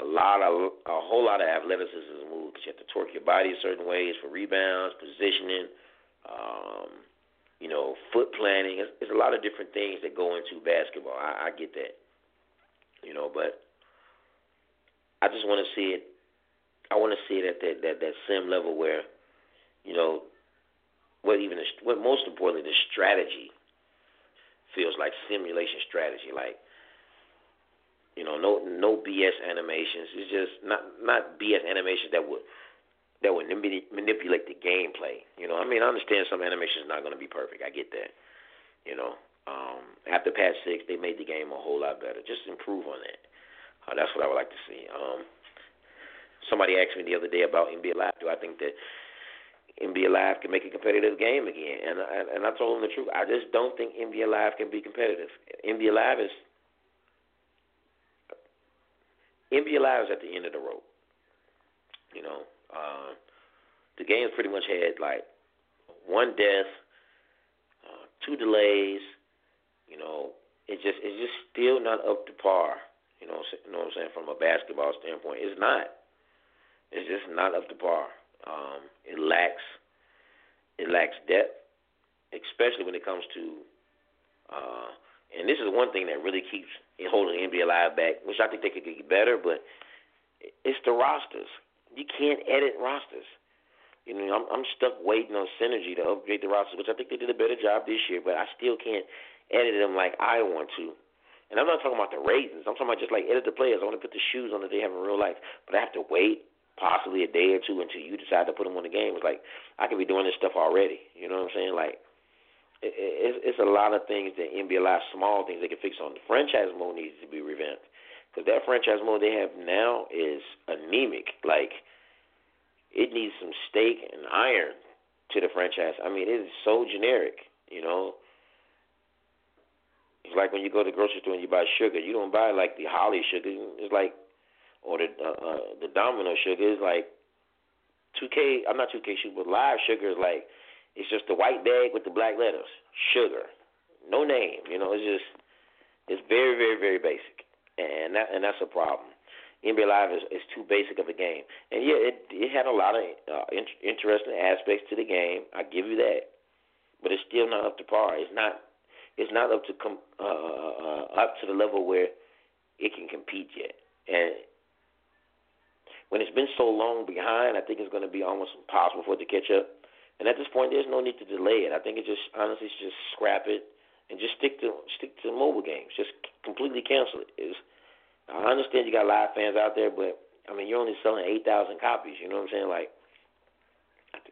a lot of a whole lot of athleticism move you have to torque your body a certain ways for rebounds, positioning, um, you know, foot planning. It's, it's a lot of different things that go into basketball. I, I get that, you know, but I just want to see it. I want to see it at that that that sim level where, you know, what even the, what most importantly the strategy feels like simulation strategy, like you know, no no BS animations. It's just not not BS animations that would that would manipulate the gameplay. You know, I mean, I understand some animations not going to be perfect. I get that. You know, um, after patch six, they made the game a whole lot better. Just improve on that. Uh, that's what I would like to see. Um, somebody asked me the other day about NBA Live. Do I think that NBA Live can make a competitive game again. And I, and I told him the truth. I just don't think NBA Live can be competitive. NBA Live is NBA Live is at the end of the road. You know, uh, the game's pretty much had like one death, uh, two delays. You know, it just it's just still not up to par. You know, you know what I'm saying from a basketball standpoint, it's not. It's just not up to par. Um, it lacks it lacks depth, especially when it comes to. Uh, and this is one thing that really keeps it holding NBA Live back, which I think they could get better. But it's the rosters. You can't edit rosters. You know, I'm, I'm stuck waiting on Synergy to upgrade the rosters, which I think they did a better job this year. But I still can't edit them like I want to. And I'm not talking about the ratings. I'm talking about just like edit the players. I want to put the shoes on that they have in real life, but I have to wait possibly a day or two until you decide to put them on the game. It's like I could be doing this stuff already. You know what I'm saying? Like it, it, it's a lot of things that NBA Live, small things they can fix on. The franchise mode needs to be revamped because that franchise mode they have now is anemic. Like it needs some steak and iron to the franchise. I mean, it is so generic. You know. It's like when you go to the grocery store and you buy sugar. You don't buy like the Holly sugar. It's like or the uh, uh, the Domino sugar is like 2K. I'm not 2K sugar, but live sugar is like it's just the white bag with the black letters, sugar, no name. You know, it's just it's very very very basic, and that and that's a problem. NBA Live is, is too basic of a game, and yeah, it it had a lot of uh, in- interesting aspects to the game. I give you that, but it's still not up to par. It's not it's not up to com- uh, uh, up to the level where it can compete yet. And when it's been so long behind, I think it's going to be almost impossible for it to catch up. And at this point, there's no need to delay it. I think it just honestly it's just scrap it and just stick to stick to mobile games. Just completely cancel it. It's, I understand you got live fans out there, but I mean you're only selling eight thousand copies. You know what I'm saying? Like,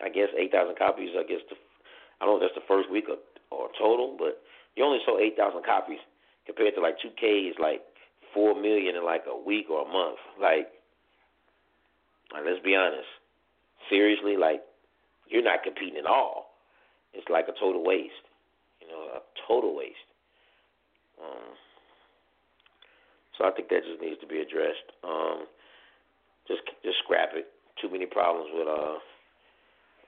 I guess eight thousand copies. I guess the I don't know if that's the first week or, or total, but you only sold eight thousand copies compared to like 2K is like four million in like a week or a month. Like like, let's be honest. Seriously, like you're not competing at all. It's like a total waste. Total waste. Um, so I think that just needs to be addressed. Um, just just scrap it. Too many problems with uh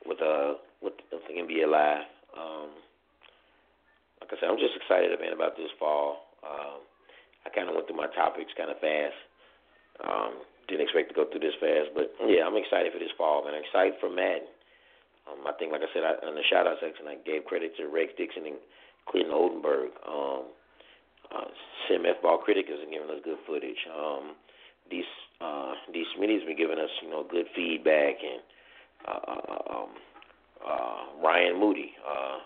with uh with the NBA Live. Um, like I said, I'm just excited, man, about this fall. Um, I kind of went through my topics kind of fast. Um, didn't expect to go through this fast, but yeah, I'm excited for this fall, man. I'm excited for Madden. Um, I think, like I said, I, in the shout out section, I gave credit to Rex Dickson and Clinton Oldenburg. Um, uh, Sim F Ball Critic has been giving us good footage. Um, these uh, these Smitty's been giving us you know good feedback, and uh, uh, um, uh, Ryan Moody, uh,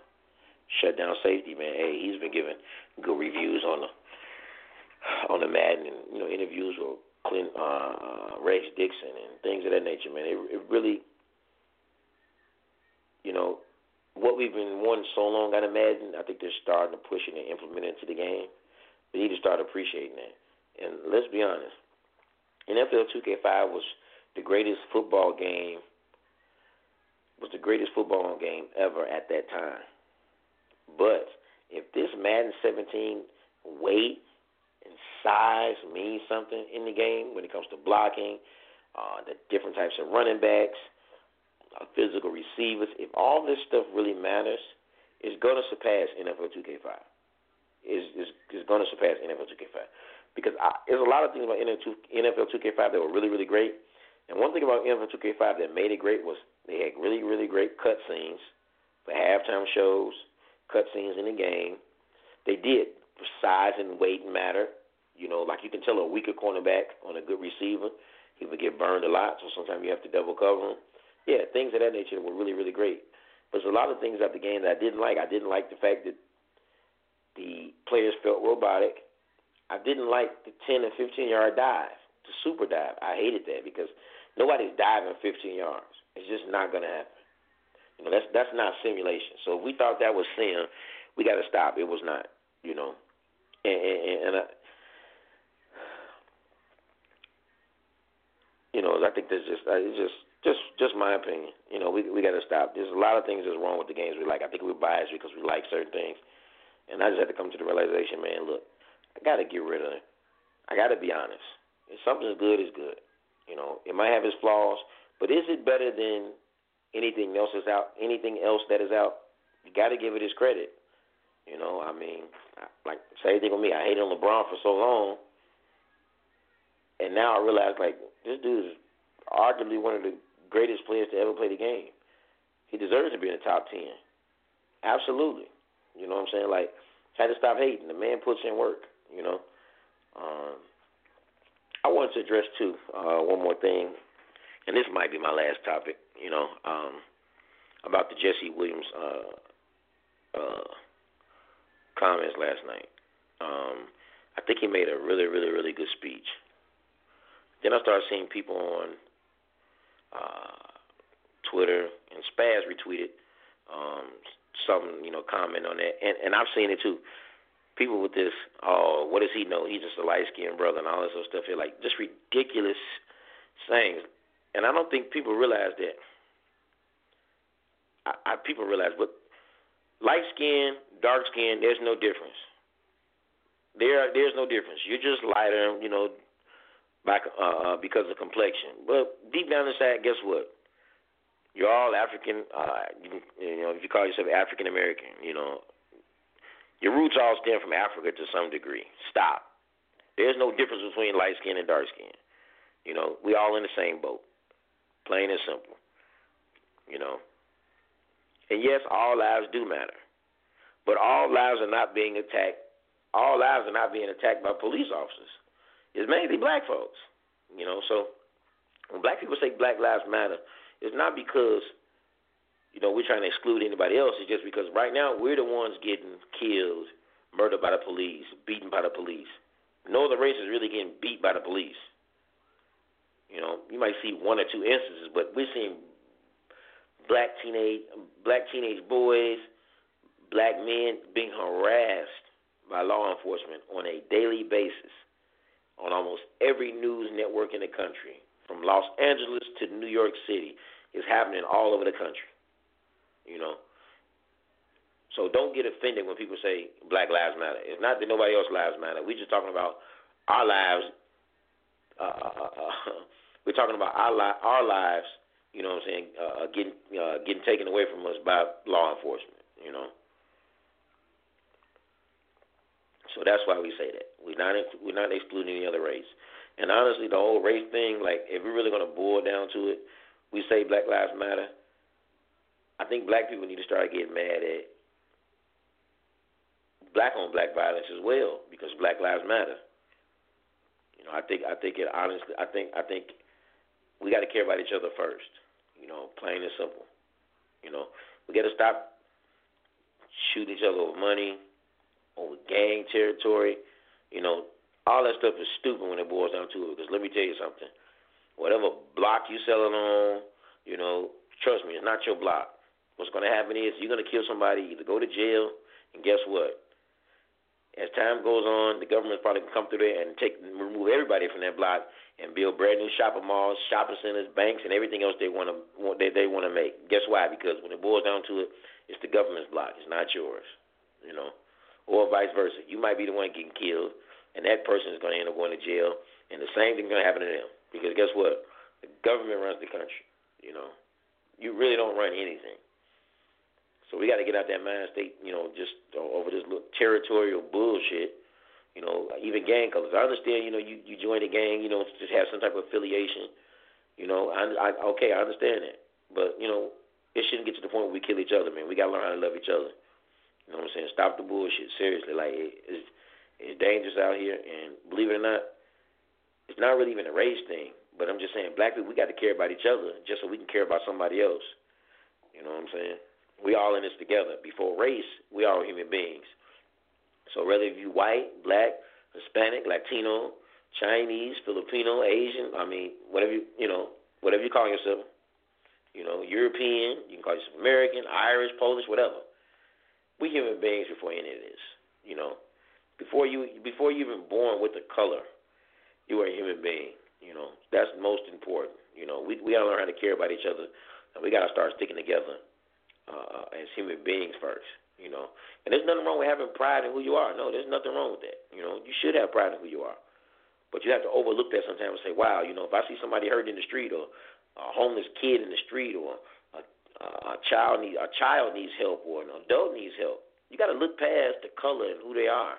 shutdown safety man. Hey, he's been giving good reviews on the on the Madden and you know interviews with Clint, uh, Rex Dickson and things of that nature, man. It, it really, you know, what we've been wanting so long of Madden, I think they're starting to push it and implement it into the game. We need to start appreciating that. And let's be honest, NFL 2K5 was the greatest football game was the greatest football game ever at that time. But if this Madden 17 weight and size means something in the game when it comes to blocking, uh, the different types of running backs, uh, physical receivers, if all this stuff really matters, it's going to surpass NFL 2K5. Is is is going to surpass NFL 2K5 because I, there's a lot of things about NFL 2K5 that were really really great, and one thing about NFL 2K5 that made it great was they had really really great cut scenes for halftime shows, cut scenes in the game. They did size and weight matter. You know, like you can tell a weaker cornerback on a good receiver, he would get burned a lot. So sometimes you have to double cover him. Yeah, things of that nature were really really great. But there's a lot of things about the game that I didn't like. I didn't like the fact that the players felt robotic. I didn't like the 10 and 15 yard dive, the super dive. I hated that because nobody's diving 15 yards. It's just not going to happen. You know, that's that's not simulation. So if we thought that was sim, we got to stop. It was not. You know, and and, and I, you know, I think there's just it's just just just my opinion. You know, we we got to stop. There's a lot of things that's wrong with the games we like. I think we're biased because we like certain things, and I just had to come to the realization, man. Look, I got to get rid of it. I got to be honest. If something's good, it's good. You know, it might have its flaws, but is it better than anything else is out? Anything else that is out? You got to give it its credit. You know, I mean, like same thing with me. I hated on LeBron for so long, and now I realize like this dude is arguably one of the greatest players to ever play the game. He deserves to be in the top ten. Absolutely. You know what I'm saying? Like, had to stop hating. The man puts in work. You know. Um, I wanted to address too uh, one more thing, and this might be my last topic. You know, um, about the Jesse Williams uh, uh, comments last night. Um, I think he made a really, really, really good speech. Then I started seeing people on uh, Twitter and Spaz retweeted um, some, you know, comment on that, and and I've seen it too people with this, oh, what does he know? He's just a light skinned brother and all this other stuff. Here, like just ridiculous sayings, and I don't think people realize that. I, I people realize, but light skin, dark skin, there's no difference. There, there's no difference. You're just lighter, you know, by uh, because of complexion. But deep down inside, guess what? You're all African. Uh, you, you know, if you call yourself African American, you know, your roots all stem from Africa to some degree. Stop. There's no difference between light skin and dark skin. You know, we all in the same boat. Plain and simple. You know. And yes, all lives do matter. But all lives are not being attacked. All lives are not being attacked by police officers. It's mainly black folks. You know, so when black people say Black Lives Matter, it's not because you know, we're trying to exclude anybody else. It's just because right now we're the ones getting killed, murdered by the police, beaten by the police. No other race is really getting beat by the police. You know, you might see one or two instances, but we're seeing black teenage black teenage boys, black men being harassed by law enforcement on a daily basis on almost every news network in the country, from Los Angeles to New York City, is happening all over the country. You know. So don't get offended when people say Black Lives Matter. It's not that nobody else's lives matter. We're just talking about our lives. Uh, uh, uh, we're talking about our li- our lives. You know what I'm saying? Uh, getting uh, getting taken away from us by law enforcement. You know. So that's why we say that. We're not we're not excluding any other race. And honestly, the whole race thing, like if we're really gonna boil down to it, we say Black Lives Matter. I think black people need to start getting mad at black on black violence as well because Black Lives Matter. You know, I think I think it honestly I think I think we got to care about each other first. You know, plain and simple. You know, we got to stop shooting each other over money, over gang territory. You know, all that stuff is stupid when it boils down to it. Because let me tell you something. Whatever block you selling on, you know, trust me, it's not your block. What's going to happen is you're going to kill somebody, either go to jail, and guess what? As time goes on, the government's probably gonna come through there and take remove everybody from that block and build brand new shopping malls, shopping centers, banks, and everything else they want to they they want to make. Guess why? Because when it boils down to it, it's the government's block. It's not yours. You know, or vice versa. You might be the one getting killed, and that person is going to end up going to jail, and the same thing's going to happen to them. Because guess what? The government runs the country. You know, you really don't run anything. So we got to get out that mind state, you know, just over this little territorial bullshit. You know, even gang colors. I understand, you know, you you join a gang, you know, just have some type of affiliation. You know, I, I okay, I understand that, but you know, it shouldn't get to the point where we kill each other, man. We got to learn how to love each other. You know what I'm saying? Stop the bullshit. Seriously, like it, it's it's dangerous out here, and believe it or not, it's not really even a race thing. But I'm just saying, black people, we got to care about each other just so we can care about somebody else. You know what I'm saying? We all in this together. Before race, we are human beings. So whether you white, black, Hispanic, Latino, Chinese, Filipino, Asian, I mean, whatever you you know, whatever you call yourself, you know, European, you can call yourself American, Irish, Polish, whatever. We human beings before any of this. You know, before you before you even born with a color, you are a human being. You know, that's most important. You know, we we gotta learn how to care about each other, and we gotta start sticking together uh, as human beings first. You know, and there's nothing wrong with having pride in who you are. No, there's nothing wrong with that. You know, you should have pride in who you are, but you have to overlook that sometimes and say, "Wow, you know, if I see somebody hurt in the street or a homeless kid in the street or a, a child need a child needs help or an adult needs help, you got to look past the color and who they are.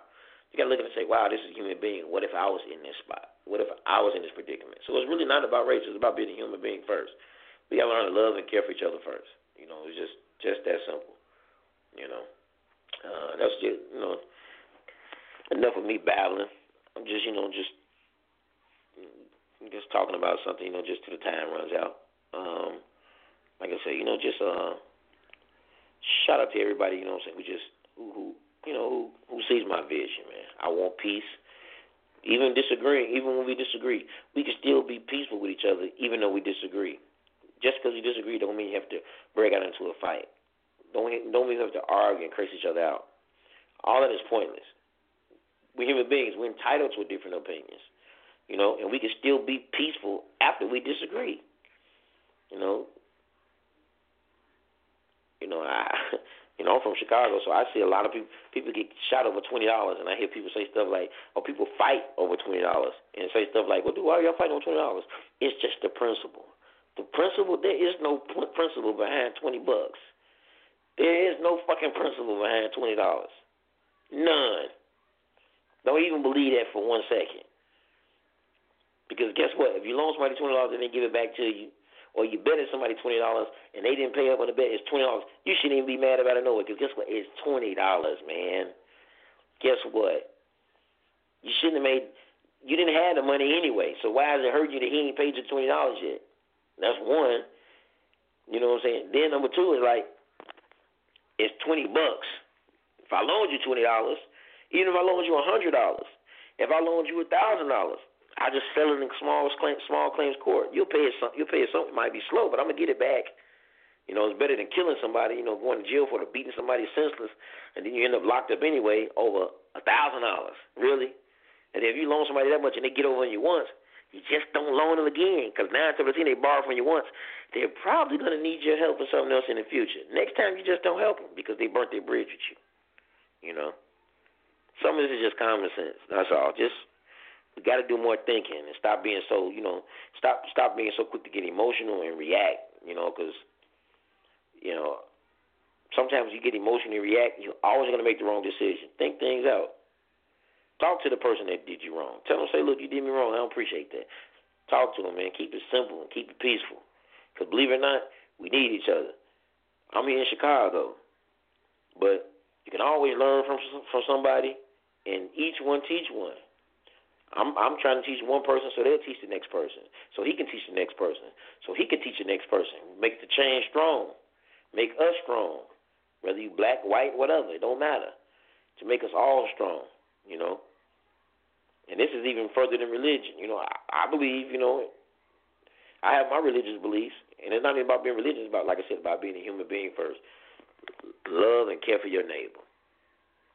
You got to look at and say, "Wow, this is a human being. What if I was in this spot? What if I was in this predicament?" So it's really not about race. It's about being a human being first. We got to learn to love and care for each other first. You know, it's just just that simple. You know. Uh, that's just you know enough of me babbling. I'm just you know just just talking about something you know just till the time runs out. Um, like I say, you know, just uh, shout out to everybody. You know, what I'm saying we just who, who you know who, who sees my vision, man. I want peace. Even disagreeing, even when we disagree, we can still be peaceful with each other, even though we disagree. Just because you disagree don't mean you have to break out into a fight. Don't don't mean you have to argue and curse each other out. All that is pointless. We're human beings. We're entitled to different opinions, you know, and we can still be peaceful after we disagree. You know, you know, I, you know, I'm from Chicago, so I see a lot of people. People get shot over twenty dollars, and I hear people say stuff like, "Oh, people fight over twenty dollars," and say stuff like, "Well, do why are y'all fighting over twenty dollars?" It's just the principle. The principle, there is no principle behind 20 bucks. There is no fucking principle behind $20. None. Don't even believe that for one second. Because guess what? If you loan somebody $20 and they give it back to you, or you betted somebody $20 and they didn't pay up on the bet, it's $20. You shouldn't even be mad about it, no way, Because guess what? It's $20, man. Guess what? You shouldn't have made, you didn't have the money anyway. So why does it hurt you that he ain't paid you $20 yet? That's one. You know what I'm saying? Then number two is like, it's twenty bucks. If I loaned you twenty dollars, even if I loaned you a hundred dollars, if I loaned you a thousand dollars, I just sell in small small claims court. You'll pay it some. You'll pay it something. It might be slow, but I'm gonna get it back. You know, it's better than killing somebody. You know, going to jail for beating somebody senseless, and then you end up locked up anyway over a thousand dollars. Really? And if you loan somebody that much and they get over on you once, you just don't loan them again. Because nine times out of ten, they borrow from you once. They're probably going to need your help for something else in the future. Next time, you just don't help them because they burnt their bridge with you. You know, some of this is just common sense. That's all. Just we got to do more thinking and stop being so, you know, stop stop being so quick to get emotional and react. You know, because you know sometimes you get emotionally react. You're always going to make the wrong decision. Think things out. Talk to the person that did you wrong. Tell them, say, look, you did me wrong. I don't appreciate that. Talk to them, man. Keep it simple and keep it peaceful. Because believe it or not, we need each other. I'm here in Chicago, but you can always learn from from somebody, and each one teach one. I'm I'm trying to teach one person so they'll teach the next person, so he can teach the next person, so he can teach the next person. Make the change strong, make us strong, whether you black, white, whatever. It don't matter. To make us all strong, you know. And this is even further than religion. You know, I, I believe, you know, I have my religious beliefs, and it's not even about being religious. It's about, like I said, about being a human being first. Love and care for your neighbor.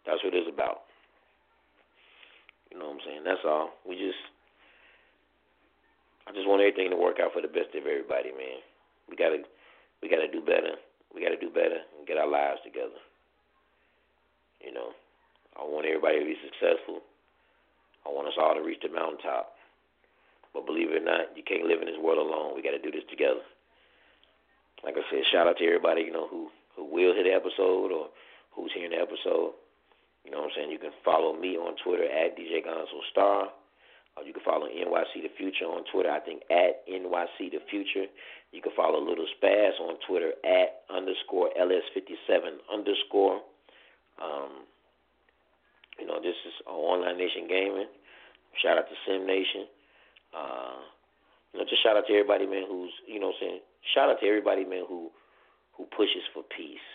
That's what it's about. You know what I'm saying? That's all. We just, I just want everything to work out for the best of everybody, man. We gotta, we gotta do better. We gotta do better and get our lives together. You know, I want everybody to be successful. I want us all to reach the mountaintop. But believe it or not, you can't live in this world alone. We got to do this together. Like I said, shout out to everybody you know who who will hear the episode or who's hearing the episode. You know what I'm saying? You can follow me on Twitter at DJ Gonzo Star. Or you can follow NYC The Future on Twitter, I think at NYC The Future. You can follow Little Spaz on Twitter at underscore LS57 underscore. Um, you know, this is Online Nation Gaming. Shout out to Sim Nation. Uh, you know, just shout out to everybody, man, who's you know, saying shout out to everybody, man, who who pushes for peace.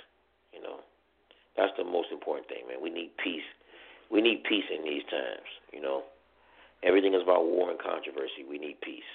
You know, that's the most important thing, man. We need peace. We need peace in these times. You know, everything is about war and controversy. We need peace.